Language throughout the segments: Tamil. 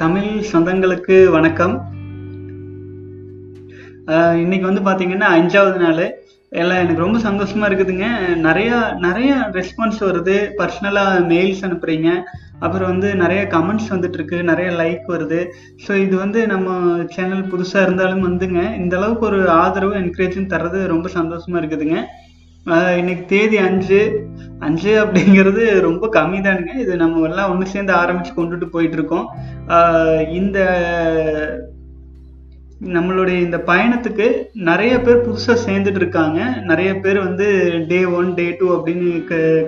தமிழ் சொந்தங்களுக்கு வணக்கம். இன்னைக்கு வந்து பார்த்தீங்கன்னா அஞ்சாவது நாள். எல்லாம் எனக்கு ரொம்ப சந்தோஷமா இருக்குதுங்க. நிறையா நிறைய ரெஸ்பான்ஸ் வருது. பர்சனலாக மெயில்ஸ் அனுப்புறீங்க. அப்புறம் வந்து நிறைய கமெண்ட்ஸ் வந்துட்டு இருக்கு நிறைய லைக் வருது. ஸோ இது வந்து நம்ம சேனல் புதுசாக இருந்தாலும் வந்துங்க. இந்த அளவுக்கு ஒரு ஆதரவு என்கரேஜும் தர்றது ரொம்ப சந்தோஷமா இருக்குதுங்க. இன்னைக்கு தேதி அஞ்சு. அஞ்சு அப்படிங்கிறது ரொம்ப கம்மி தானுங்க இது நம்ம எல்லாம் ஒன்று சேர்ந்து ஆரம்பிச்சு கொண்டுட்டு போயிட்டு இருக்கோம். ஆஹ் இந்த நம்மளுடைய இந்த பயணத்துக்கு நிறைய பேர் புதுசாக சேர்ந்துட்டு இருக்காங்க நிறைய பேர் வந்து டே ஒன் டே டூ அப்படின்னு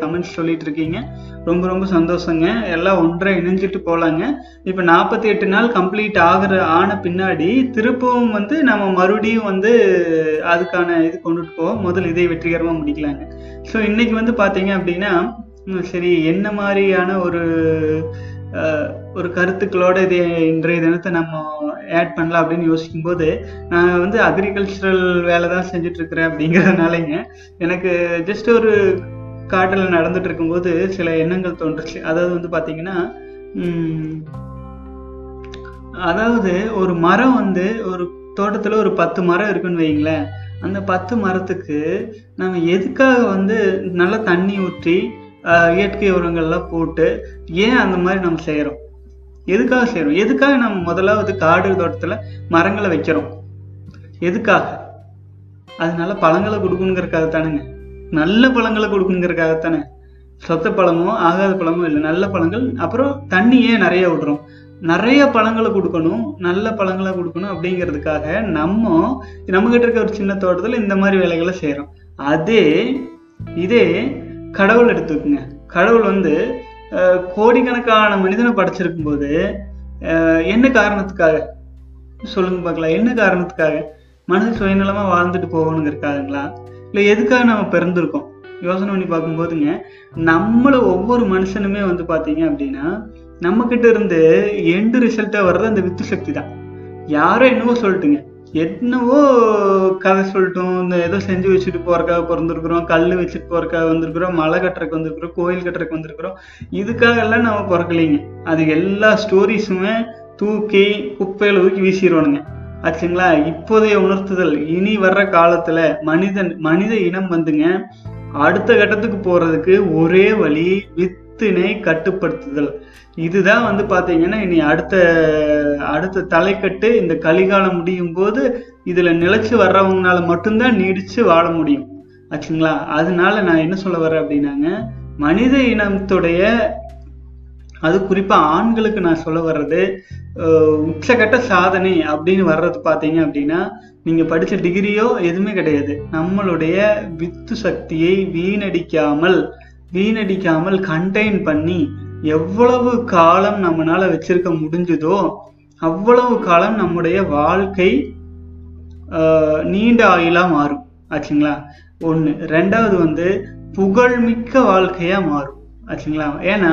கமெண்ட்ஸ் சொல்லிட்டு இருக்கீங்க ரொம்ப ரொம்ப சந்தோஷங்க. எல்லாம் ஒன்றாக இணைஞ்சிட்டு போகலாங்க இப்போ நாற்பத்தி எட்டு நாள் கம்ப்ளீட் ஆகுற ஆன பின்னாடி திருப்பவும் வந்து நம்ம மறுபடியும் வந்து அதுக்கான இது கொண்டுட்டு போவோம். முதல் இதை வெற்றிகரமாக முடிக்கலாங்க. ஸோ இன்னைக்கு வந்து பார்த்தீங்க அப்படின்னா சரி என்ன மாதிரியான ஒரு ஒரு கருத்துக்களோட இது இன்றைய தினத்தை நம்ம ஆட் பண்ணலாம் அப்படின்னு யோசிக்கும் போது நான் வந்து அக்ரிகல்ச்சரல் வேலை தான் செஞ்சுட்டு இருக்கிறேன் அப்படிங்கிறதுனாலங்க எனக்கு ஜஸ்ட் ஒரு காட்டில் நடந்துட்டு இருக்கும்போது சில எண்ணங்கள் தோன்றுச்சு. அதாவது வந்து பார்த்தீங்கன்னா அதாவது ஒரு மரம் வந்து ஒரு தோட்டத்துல ஒரு பத்து மரம் இருக்குன்னு வைங்களேன் அந்த பத்து மரத்துக்கு நம்ம எதுக்காக வந்து நல்லா தண்ணி ஊற்றி ஆஹ், இயற்கை உரங்கள்லாம் போட்டு ஏன் அந்த மாதிரி நம்ம செய்யறோம் எதுக்காக செய்கிறோம் எதுக்காக நம்ம முதலாவது காடு தோட்டத்தில் மரங்களை வைக்கிறோம்? எதுக்காக? அதனால பழங்களை கொடுக்கணுங்கிறதுக்காக தானுங்க. நல்ல பழங்களை கொடுக்கணுங்கிறதுக்காக தானே. சொத்த பழமோ ஆகாத பழமோ இல்லை நல்ல பழங்கள் அப்புறம் தண்ணியே நிறைய விடுறோம்? நிறைய பழங்களை கொடுக்கணும் நல்ல பழங்களை கொடுக்கணும் அப்படிங்கிறதுக்காக நம்ம நம்மகிட்ட இருக்க ஒரு சின்ன தோட்டத்தில் இந்த மாதிரி வேலைகளை செய்கிறோம் அதே இதே கடவுள் எடுத்துக்கோங்க. கடவுள் வந்து கோடிக்கணக்கான மனிதனை படைச்சிருக்கும் போது என்ன காரணத்துக்காக? சொல்லுங்க பார்க்கலாம். என்ன காரணத்துக்காக? மனசு சுயநலமா வாழ்ந்துட்டு போகணுங்கிறதுக்காகங்களா இல்லை எதுக்காக நம்ம பிறந்திருக்கோம்? யோசனை பண்ணி பார்க்கும்போதுங்க நம்மள ஒவ்வொரு மனுஷனுமே வந்து பார்த்தீங்க அப்படின்னா நம்ம கிட்ட இருந்து எண்டு ரிசல்ட்டாக வர்றது அந்த வித்து சக்தி தான். யாரோ என்னவோ சொல்லிட்டுங்க. என்னவோ கதை சொல்லட்டும். இந்த ஏதோ செஞ்சு வச்சுட்டு போறக்காக பிறந்திருக்கிறோம். கல் வச்சுட்டு போறக்காக வந்திருக்கிறோம். மலை கட்டுறதுக்கு வந்திருக்கிறோம். கோயில் கட்டுறதுக்கு வந்திருக்கிறோம். இதுக்காக எல்லாம் நம்ம பிறக்கலைங்க. அது எல்லா ஸ்டோரிஸுமே தூக்கி குப்பையில தூக்கி வீசிடுவானுங்க ஆச்சுங்களா? இப்போதைய உணர்த்துதல். இனி வர்ற காலத்துல மனிதன் மனித இனம் வந்துங்க அடுத்த கட்டத்துக்கு போறதுக்கு ஒரே வழி வித் வித்தினை கட்டுப்படுத்துதல். இதுதான் வந்து பார்த்தீங்கன்னா இனி அடுத்த அடுத்த தலைக்கட்டு இந்த கலிகாலம் முடியும் போது இதுல நிலைச்சு வர்றவங்கனால மட்டும்தான் நீடிச்சு வாழ முடியும். ஆச்சுங்களா? அதனால நான் என்ன சொல்ல வரேன் அப்படின்னாங்க மனித இனத்துடைய அது குறிப்பா ஆண்களுக்கு நான் சொல்ல வர்றது உச்சகட்ட சாதனை அப்படின்னு வர்றது பாத்தீங்க அப்படின்னா நீங்க படிச்ச டிகிரியோ எதுவுமே கிடையாது. நம்மளுடைய வித்து சக்தியை வீணடிக்காமல் வீணடிக்காமல் கண்டெயின் பண்ணி எவ்வளவு காலம் நம்மனால வச்சிருக்க முடிஞ்சதோ அவ்வளவு காலம் நம்முடைய வாழ்க்கை ஆஹ், நீண்ட ஆயிலா மாறும். ஆச்சுங்களா? ஒண்ணு. ரெண்டாவது வந்து புகழ்மிக்க வாழ்க்கையா மாறும். ஆச்சுங்களா? ஏன்னா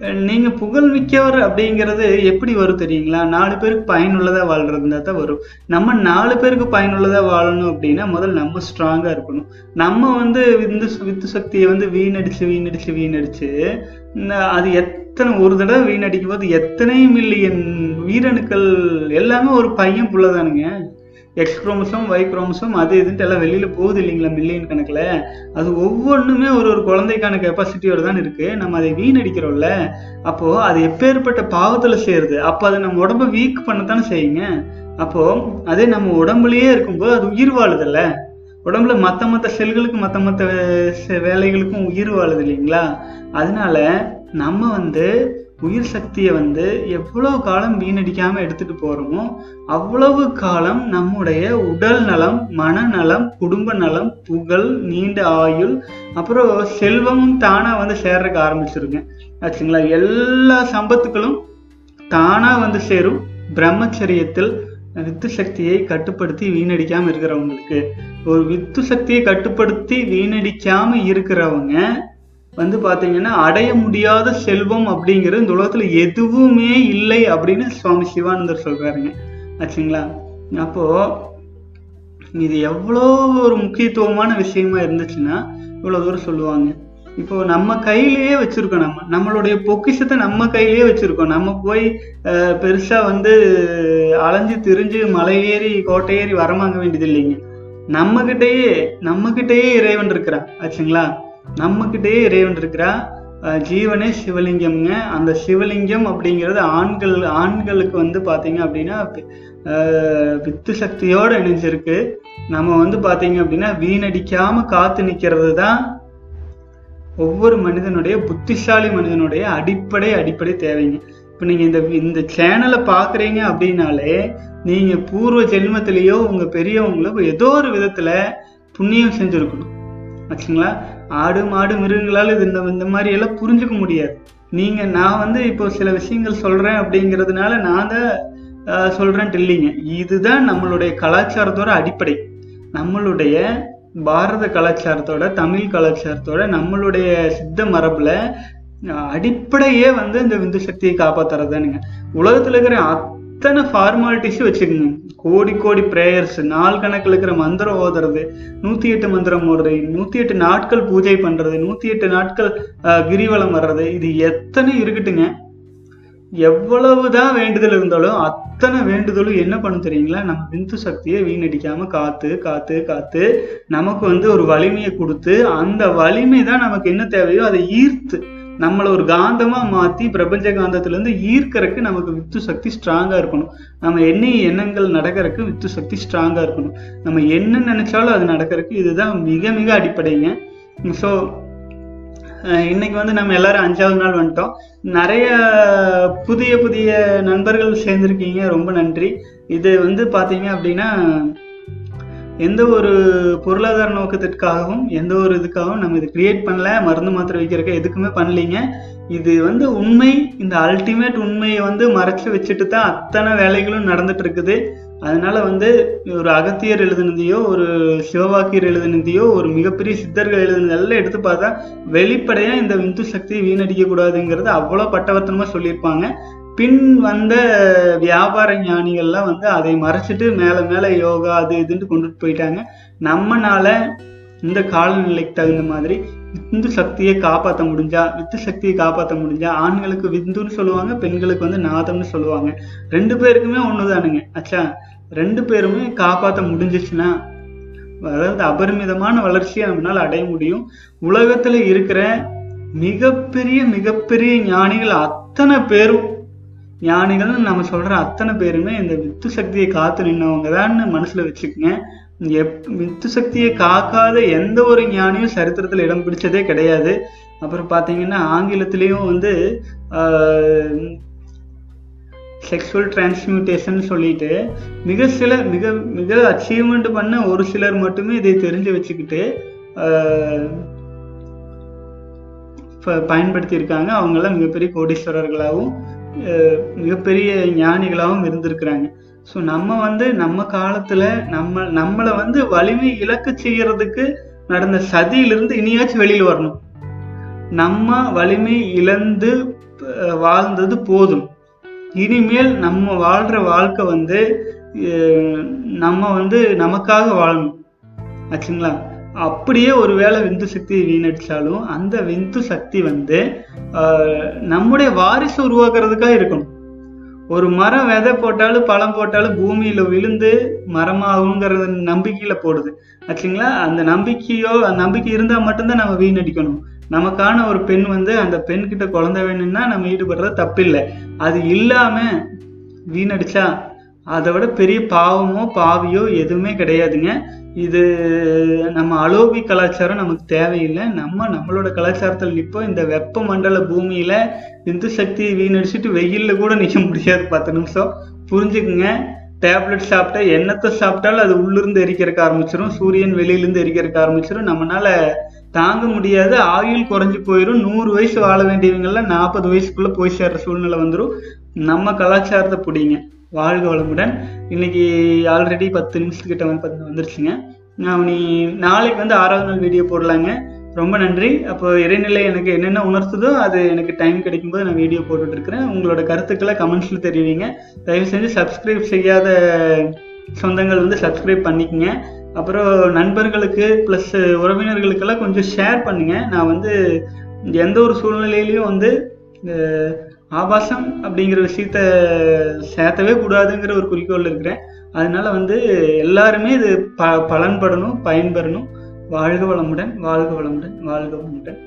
நீங்க புகழ் மிக்கவர் அப்படிங்கிறது எப்படி வரும் தெரியுங்களா? நாலு பேருக்கு பயனுள்ளதா வாழ்றதுனா தான் வரும். நம்ம நாலு பேருக்கு பயனுள்ளதா வாழணும் அப்படின்னா முதல்ல நம்ம ஸ்ட்ராங்கா இருக்கணும். நம்ம வந்து விந்து வித்து சக்தியை வந்து வீணடிச்சு வீணடிச்சு வீணடிச்சு இந்த- அது எத்தனை ஒரு தடவை வீணடிக்கும் போது எத்தனை மில்லியன் உயிரணுக்கள் எல்லாமே ஒரு பையன் புள்ளதானுங்க எக்ஸ் குரோமோசோம் ஒய் குரோமோசோம் அது இதுன்ட்டு எல்லாம் வெளியில் போகுது இல்லைங்களா மில்லியன் கணக்கில். அது ஒவ்வொன்றுமே ஒரு ஒரு குழந்தைக்கான கெப்பாசிட்டியோட தான் இருக்குது நம்ம அதை வீணடிக்கிறோம்ல. அப்போது அது எப்பேற்பட்ட பாவத்தில் சேருது. அப்போ அதை நம்ம உடம்ப வீக் பண்ணத்தானே செய்யுங்க. அப்போது அதே நம்ம உடம்புலயே இருக்கும்போது அது உயிர் வாழுதில்ல. உடம்புல மற்ற மற்ற செல்களுக்கு மற்ற மற்ற வே- வேலைகளுக்கும் உயிர் வாழுது இல்லைங்களா? அதனால நம்ம வந்து உயிர் சக்தியை வந்து எவ்வளவு காலம் வீணடிக்காம எடுத்துட்டு போறோமோ அவ்வளவு காலம் நம்முடைய உடல் நலம் மனநலம் குடும்ப நலம் புகழ் நீண்ட ஆயுள் அப்புறம் செல்வமும் தானா வந்து சேர்றதுக்கு ஆரம்பிச்சிருங்க. ஆச்சுங்களா? எல்லா சம்பத்துக்களும் தானா வந்து சேரும். பிரம்மச்சரியத்தில் வித்து சக்தியை கட்டுப்படுத்தி வீணடிக்காம இருக்கிறவங்களுக்கு. ஒரு வித்து சக்தியை கட்டுப்படுத்தி வீணடிக்காம இருக்கிறவங்க வந்து பார்த்தீங்கன்னா அடைய முடியாத செல்வம் அப்படிங்கிறது இந்த உலகத்தில் எதுவுமே இல்லை அப்படின்னு சுவாமி சிவானந்தர் சொல்கிறாருங்க ஆச்சுங்களா? அப்போ இது எவ்வளோ ஒரு முக்கியத்துவமான விஷயமா இருந்துச்சுன்னா இவ்வளோ தூரம் சொல்லுவாங்க. இப்போ நம்ம கையிலேயே வச்சிருக்கோம் நம்ம. நம்மளுடைய பொக்கிஷத்தை நம்ம கையிலேயே வச்சிருக்கோம். நம்ம போய் பெருசா வந்து அலைஞ்சு திரிஞ்சு மலை ஏறி கோட்டை ஏறி வரமாங்க வேண்டியது இல்லைங்க நம்ம கிட்டேயே நம்ம இறைவன் இருக்கிறான். ஆச்சுங்களா? நம்ம இறைவன் இருக்கிறா ஜீவனே சிவலிங்கம்ங்க. அந்த சிவலிங்கம் அப்படிங்கிறது ஆண்கள் ஆண்களுக்கு வந்து பார்த்தீங்க அப்படின்னா வித்து சக்தியோட இணைஞ்சிருக்கு. நம்ம வந்து பாத்தீங்க அப்படின்னா வீணடிக்காம காத்து நிற்கிறது தான் ஒவ்வொரு மனிதனுடைய புத்திசாலி மனிதனுடைய அடிப்படை அடிப்படை தேவைங்க. இப்போ நீங்க இந்த இந்த சேனலை பார்க்குறீங்க அப்படின்னாலே நீங்க பூர்வ ஜென்மத்திலேயோ உங்க பெரியவங்களோ ஏதோ ஒரு விதத்துல புண்ணியம் செஞ்சிருக்கணும். ஆச்சுங்களா? ஆடு மாடு மிருகங்களால இது இந்த இந்த மாதிரி எல்லாம் புரிஞ்சுக்க முடியாது. நீங்க நான் வந்து இப்போ சில விஷயங்கள் சொல்றேன் அப்படிங்கிறதுனால நான் தான் ஆஹ், சொல்றேன்ட்டு இல்லைங்க இதுதான் நம்மளுடைய கலாச்சாரத்தோட அடிப்படை. நம்மளுடைய பாரத கலாச்சாரத்தோட தமிழ் கலாச்சாரத்தோட நம்மளுடைய சித்த மரபுல அடிப்படையே வந்து இந்த விந்து சக்தியை காப்பாத்துறதுதானுங்க. உலகத்துல இருக்கிற இத்தனை ஃபார்மாலிட்டிஸும் வச்சுக்கோங்க. கோடி கோடி ப்ரேயர்ஸ் நாள் கணக்கில் இருக்கிற மந்திரம் ஓதுறது நூற்றி எட்டு மந்திரம் ஓடுறது நூற்றி எட்டு நாட்கள் பூஜை பண்ணுறது நூற்றி எட்டு நாட்கள் கிரிவலம் வர்றது இது எத்தனை இருக்கட்டுங்க? எவ்வளவுதான் வேண்டுதல் இருந்தாலும் அத்தனை வேண்டுதலும் என்ன பண்ணும் தெரியுங்களா? நம்ம விந்து சக்தியை வீணடிக்காம காத்து காத்து காத்து நமக்கு வந்து ஒரு வலிமையை கொடுத்து அந்த வலிமை தான் நமக்கு என்ன தேவையோ அதை ஈர்த்து நம்மளை ஒரு காந்தமாக மாற்றி பிரபஞ்ச காந்தத்துலேருந்து ஈர்க்கறக்கு நமக்கு வித்து சக்தி ஸ்ட்ராங்காக இருக்கணும். நம்ம என்ன எண்ணங்கள் நடக்கிறக்கு வித்து சக்தி ஸ்ட்ராங்காக இருக்கணும். நம்ம என்ன நினைச்சாலும் அது நடக்கிறக்கு இதுதான் மிக மிக அடிப்படைங்க. ஸோ இன்னைக்கு வந்து நம்ம எல்லாரும் அஞ்சாவது நாள் வந்துட்டோம். நிறைய புதிய புதிய நண்பர்கள் சேர்ந்துருக்கீங்க. ரொம்ப நன்றி. இது வந்து பார்த்தீங்க அப்படின்னா எந்த ஒரு பொருளாதார நோக்கத்திற்காகவும் எந்த ஒரு இதுக்காகவும் நம்ம இது கிரியேட் பண்ணல மருந்து மாத்திரை வைக்கிறக்க எதுக்குமே பண்ணலீங்க. இது வந்து உண்மை. இந்த அல்டிமேட் உண்மையை வந்து மறைச்சு வச்சுட்டு தான் அத்தனை வேலைகளும் நடந்துட்டு இருக்குது அதனால வந்து ஒரு அகத்தியர் எழுதினதையோ ஒரு சிவவாக்கியர் எழுதினதையோ ஒரு மிகப்பெரிய சித்தர்கள் எழுதினதெல்லாம் எடுத்து பார்த்தா வெளிப்படையா இந்த விந்து சக்தியை வீணடிக்க கூடாதுங்கிறது அவ்வளோ பட்டவர்த்தனமா சொல்லியிருப்பாங்க. பின் வந்த வியாபார ஞானிகள்லாம் வந்து அதை மறைச்சிட்டு மேலே மேலே யோகா அது இதுன்னு கொண்டுட்டு போயிட்டாங்க. நம்மனால இந்த காலநிலைக்கு தகுந்த மாதிரி விந்து சக்தியை காப்பாற்ற முடிஞ்சா வித்து சக்தியை காப்பாற்ற முடிஞ்சா ஆண்களுக்கு விந்துன்னு சொல்லுவாங்க பெண்களுக்கு வந்து நாதம்னு சொல்லுவாங்க. ரெண்டு பேருக்குமே ஒன்று தானுங்க அச்சா ரெண்டு பேருமே காப்பாற்ற முடிஞ்சிச்சுன்னா அதாவது அபரிமிதமான வளர்ச்சியை நம்மளால் அடைய முடியும். உலகத்தில் இருக்கிற மிகப்பெரிய மிகப்பெரிய ஞானிகள் அத்தனை பேரும் ஞானிகள்னு நம்ம சொல்ற அத்தனை பேருமே இந்த வித்து சக்தியை காத்து நின்னவங்க தான்னு மனசுல வச்சுக்கோங்க. எப் வித்து சக்தியை காக்காத எந்த ஒரு ஞானியும் சரித்திரத்தில் இடம் பிடிச்சதே கிடையாது. அப்புறம் பார்த்தீங்கன்னா ஆங்கிலத்திலையும் வந்து செக்ஷுவல் டிரான்ஸ்மியூட்டேஷன் சொல்லிட்டு மிக சில மிக மிக அச்சீவ்மெண்ட் பண்ண ஒரு சிலர் மட்டுமே இதை தெரிஞ்சு வச்சுக்கிட்டு ஆஹ், ப- பயன்படுத்தி இருக்காங்க அவங்கெல்லாம் மிகப்பெரிய கோடீஸ்வரர்களாகவும் மிகப்பெரிய ஞானிகளாகவும் இருந்திருக்கிறாங்க. ஸோ நம்ம வந்து நம்ம காலத்துல நம்ம நம்மளை வந்து வலிமை இழக்க செய்யறதுக்கு நடந்த சதியிலிருந்து இனியாச்சும் வெளியில் வரணும். நம்ம வலிமை இழந்து வாழ்ந்தது போதும். இனிமேல் நம்ம வாழ்ற வாழ்க்கை வந்து நம்ம வந்து நமக்காக வாழணும். ஆச்சுங்களா? அப்படியே ஒருவேளை விந்து சக்தி வீணடிச்சாலும் அந்த விந்து சக்தி வந்து நம்முடைய வாரிசு உருவாக்குறதுக்காக இருக்கணும். ஒரு மரம் விதை போட்டாலும் பழம் போட்டாலும் பூமியில விழுந்து மரமாகுங்கிறத நம்பிக்கையில போடுது. ஆச்சுங்களா? அந்த நம்பிக்கையோ அந்த நம்பிக்கை இருந்தா மட்டும்தான் நம்ம வீணடிக்கணும். நமக்கான ஒரு பெண் வந்து அந்த பெண் கிட்ட குழந்தை வேணும்னா நம்ம ஈடுபடுறது தப்பில்லை. அது இல்லாம வீணடிச்சா அதை விட பெரிய பாவமோ பாவியோ எதுவுமே கிடையாதுங்க. இது நம்ம அலோபி கலாச்சாரம் நமக்கு தேவையில்லை. நம்ம நம்மளோட கலாச்சாரத்தில் நிற்போம். இந்த வெப்ப மண்டல பூமியில் இந்து சக்தியை வீணடிச்சுட்டு வெயில்ல கூட நிற்க முடியாது. பத்து நிமிஷம். புரிஞ்சுக்குங்க. டேப்லெட் சாப்பிட்டா என்னத்தை சாப்பிட்டாலும் அது உள்ளிருந்து எரிக்கிறக்க ஆரம்பிச்சிடும் சூரியன் வெளியிலேருந்து எரிக்கிறக்க ஆரம்பிச்சிடும் நம்மனால தாங்க முடியாது. ஆயுள் குறைஞ்சி போயிடும் நூறு வயசு வாழ வேண்டியவங்கெல்லாம் நாற்பது வயசுக்குள்ளே போய் சேர்ற சூழ்நிலை வந்துடும் நம்ம கலாச்சாரத்தை பிடிங்க. வாழ்க வளமுடன். இன்னைக்கு ஆல்ரெடி பத்து நிமிஷத்துக்கிட்ட வந்து பார்த்து வந்துருச்சுங்க. நான் நீ நாளைக்கு வந்து ஆறாவது நாள் வீடியோ போடலாங்க. ரொம்ப நன்றி. அப்போ இறைநிலை எனக்கு என்னென்ன உணர்த்துதோ அது எனக்கு டைம் கிடைக்கும்போது நான் வீடியோ போட்டுட்ருக்கிறேன் உங்களோட கருத்துக்களை கமெண்ட்ஸில் தெரிவிங்க. தயவு செஞ்சு சப்ஸ்கிரைப் செய்யாத சொந்தங்கள் வந்து சப்ஸ்கிரைப் பண்ணிக்கங்க. அப்புறம் நண்பர்களுக்கு ப்ளஸ் உறவினர்களுக்கெல்லாம் கொஞ்சம் ஷேர் பண்ணுங்கள் நான் வந்து எந்த ஒரு சூழ்நிலையிலையும் வந்து ஆபாசம் அப்படிங்கிற விஷயத்த சேர்த்தவே கூடாதுங்கிற ஒரு குறிக்கோள் இருக்கிறேன். அதனால வந்து எல்லாருமே இது ப பலன்படணும் பயன்பெறணும். வாழ்க வளமுடன் வாழ்க வளமுடன் வாழ்க வளமுடன்.